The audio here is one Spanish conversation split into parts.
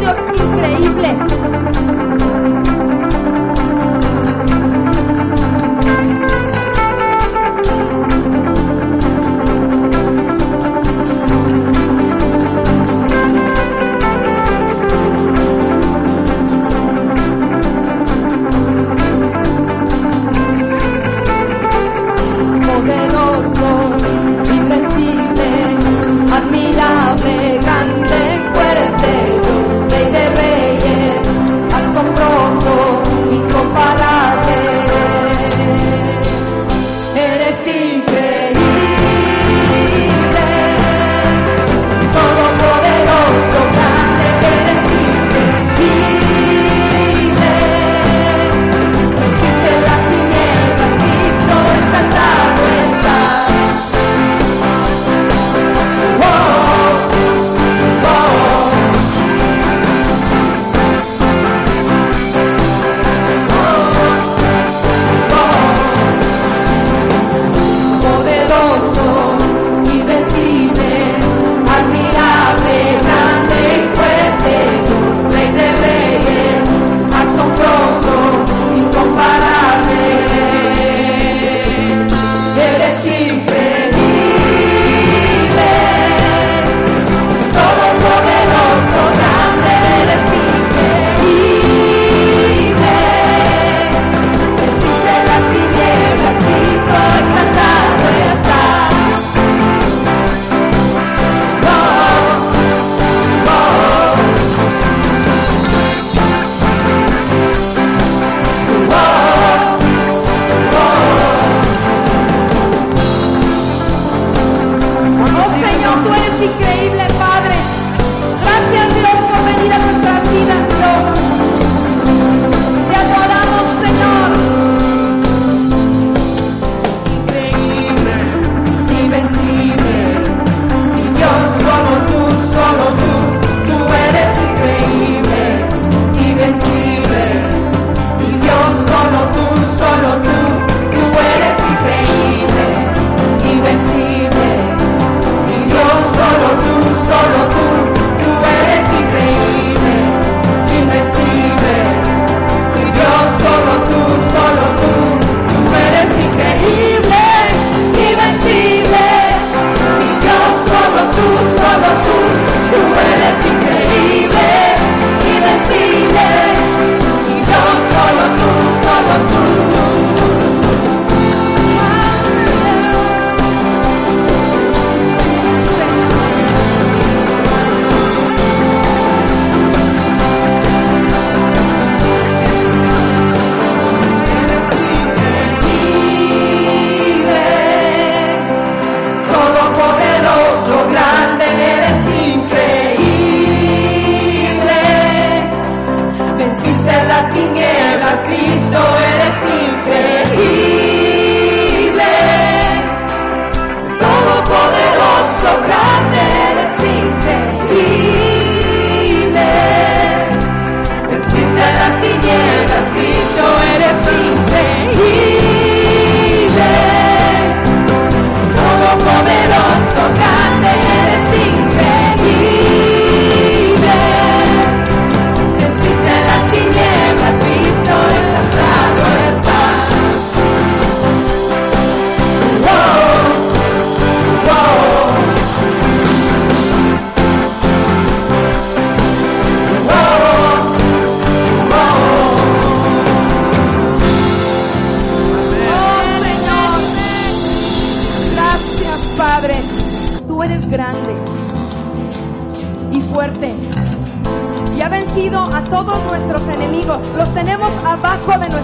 Dios increíble.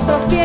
of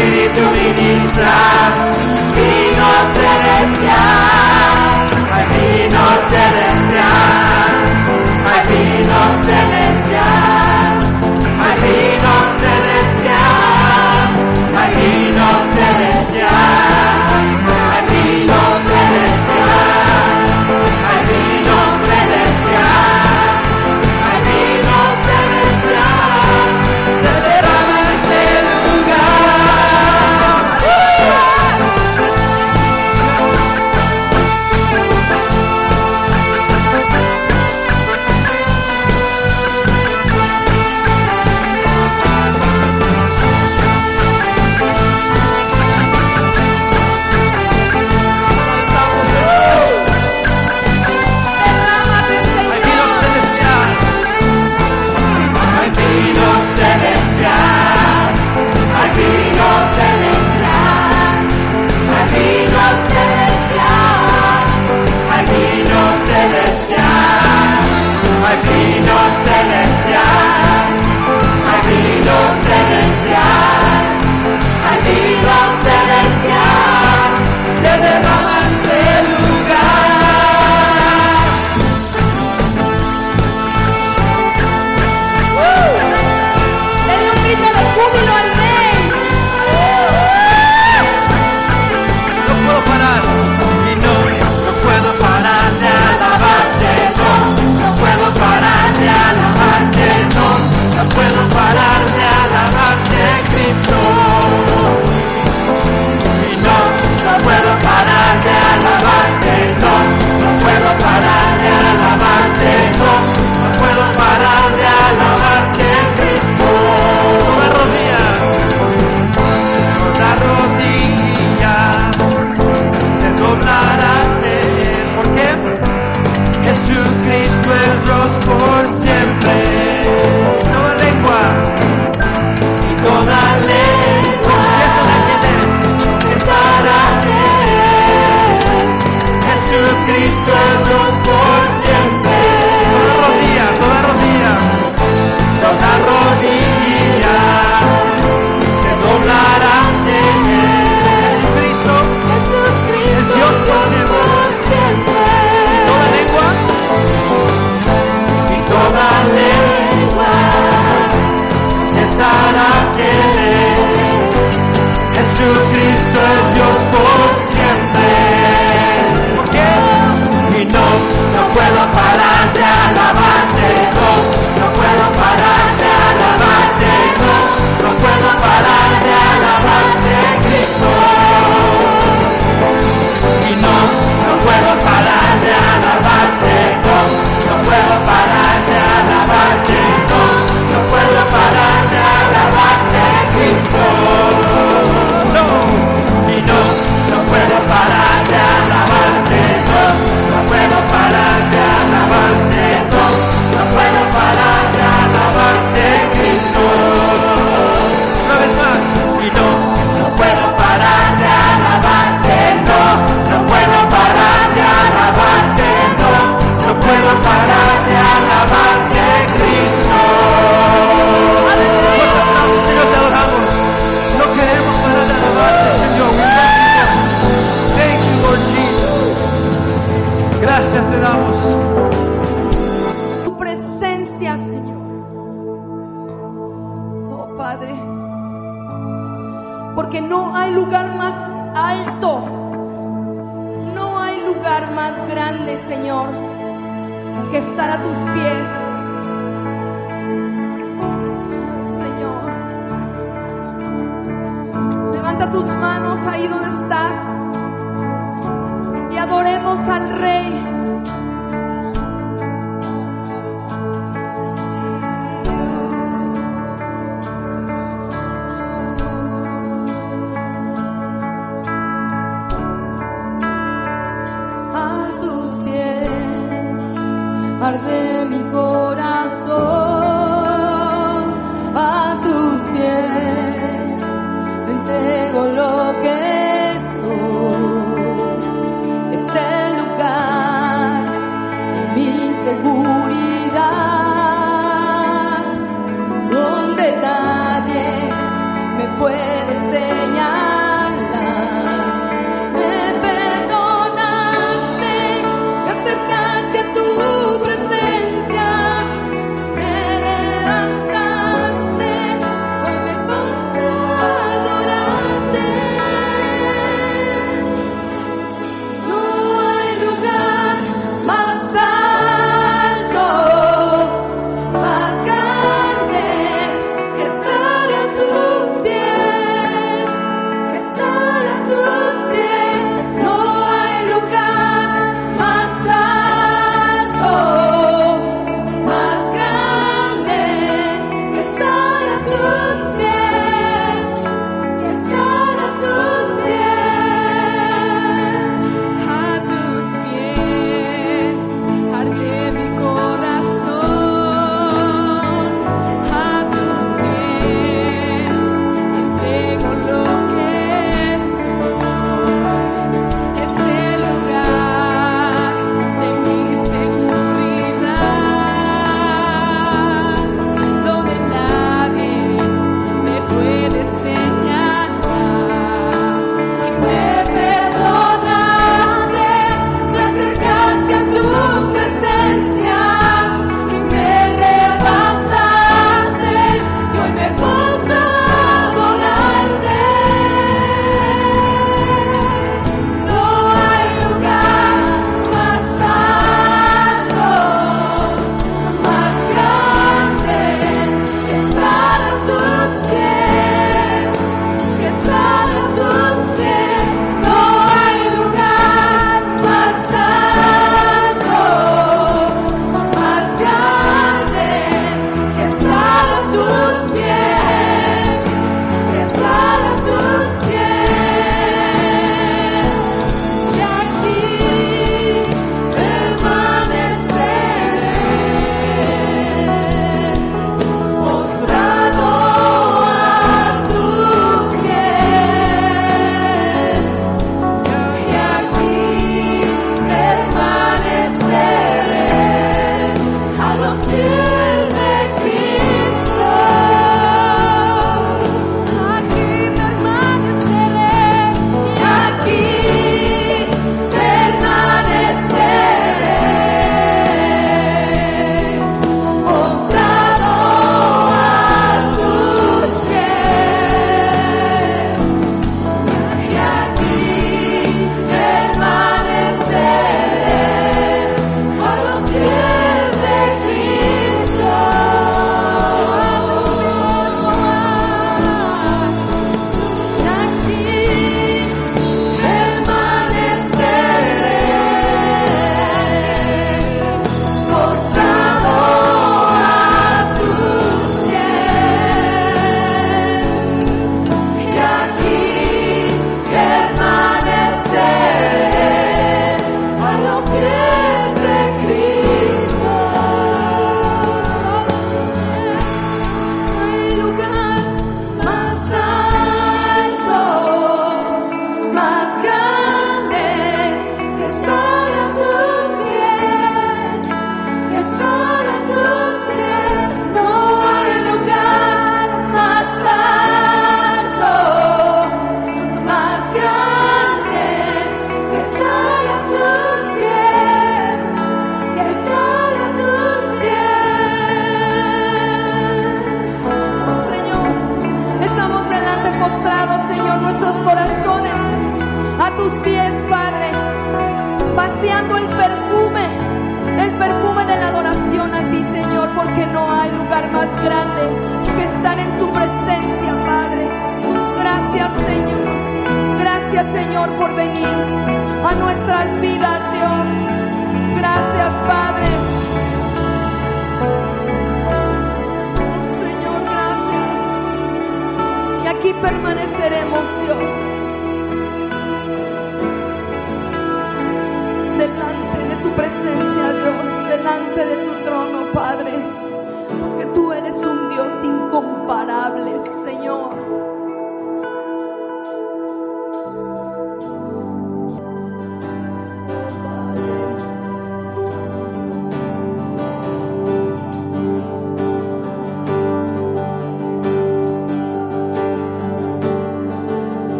Y su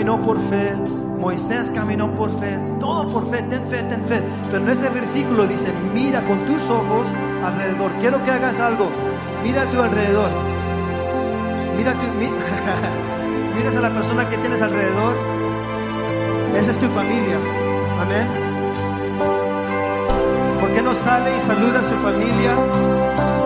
caminó por fe, Moisés caminó por fe, todo por fe, ten fe, ten fe. Pero en ese versículo dice, mira con tus ojos alrededor, quiero que hagas algo, mira a tu alrededor, mira tu, mi, a la persona que tienes alrededor, esa es tu familia, amén. ¿Por qué no sale y saluda a su familia?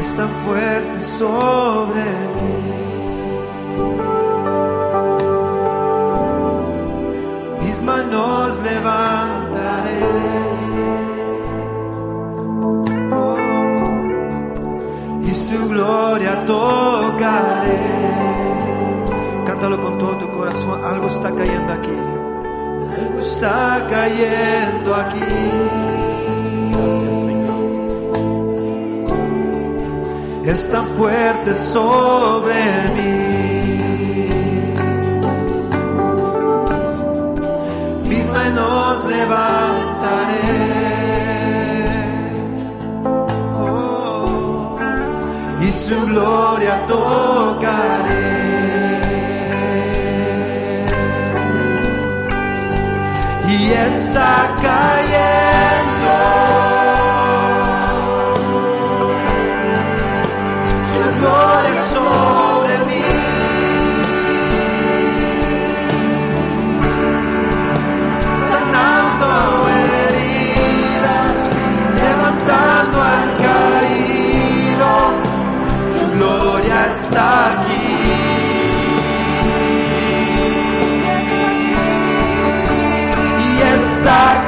es tan fuerte sobre mí. Mis manos levantaré. Oh, y su gloria tocaré. Cántalo con todo tu corazón. Algo está cayendo aquí. Algo está cayendo aquí. Gracias es tan fuerte sobre mí. Mis manos levantaré oh, y su gloria tocaré. Y esta calle. está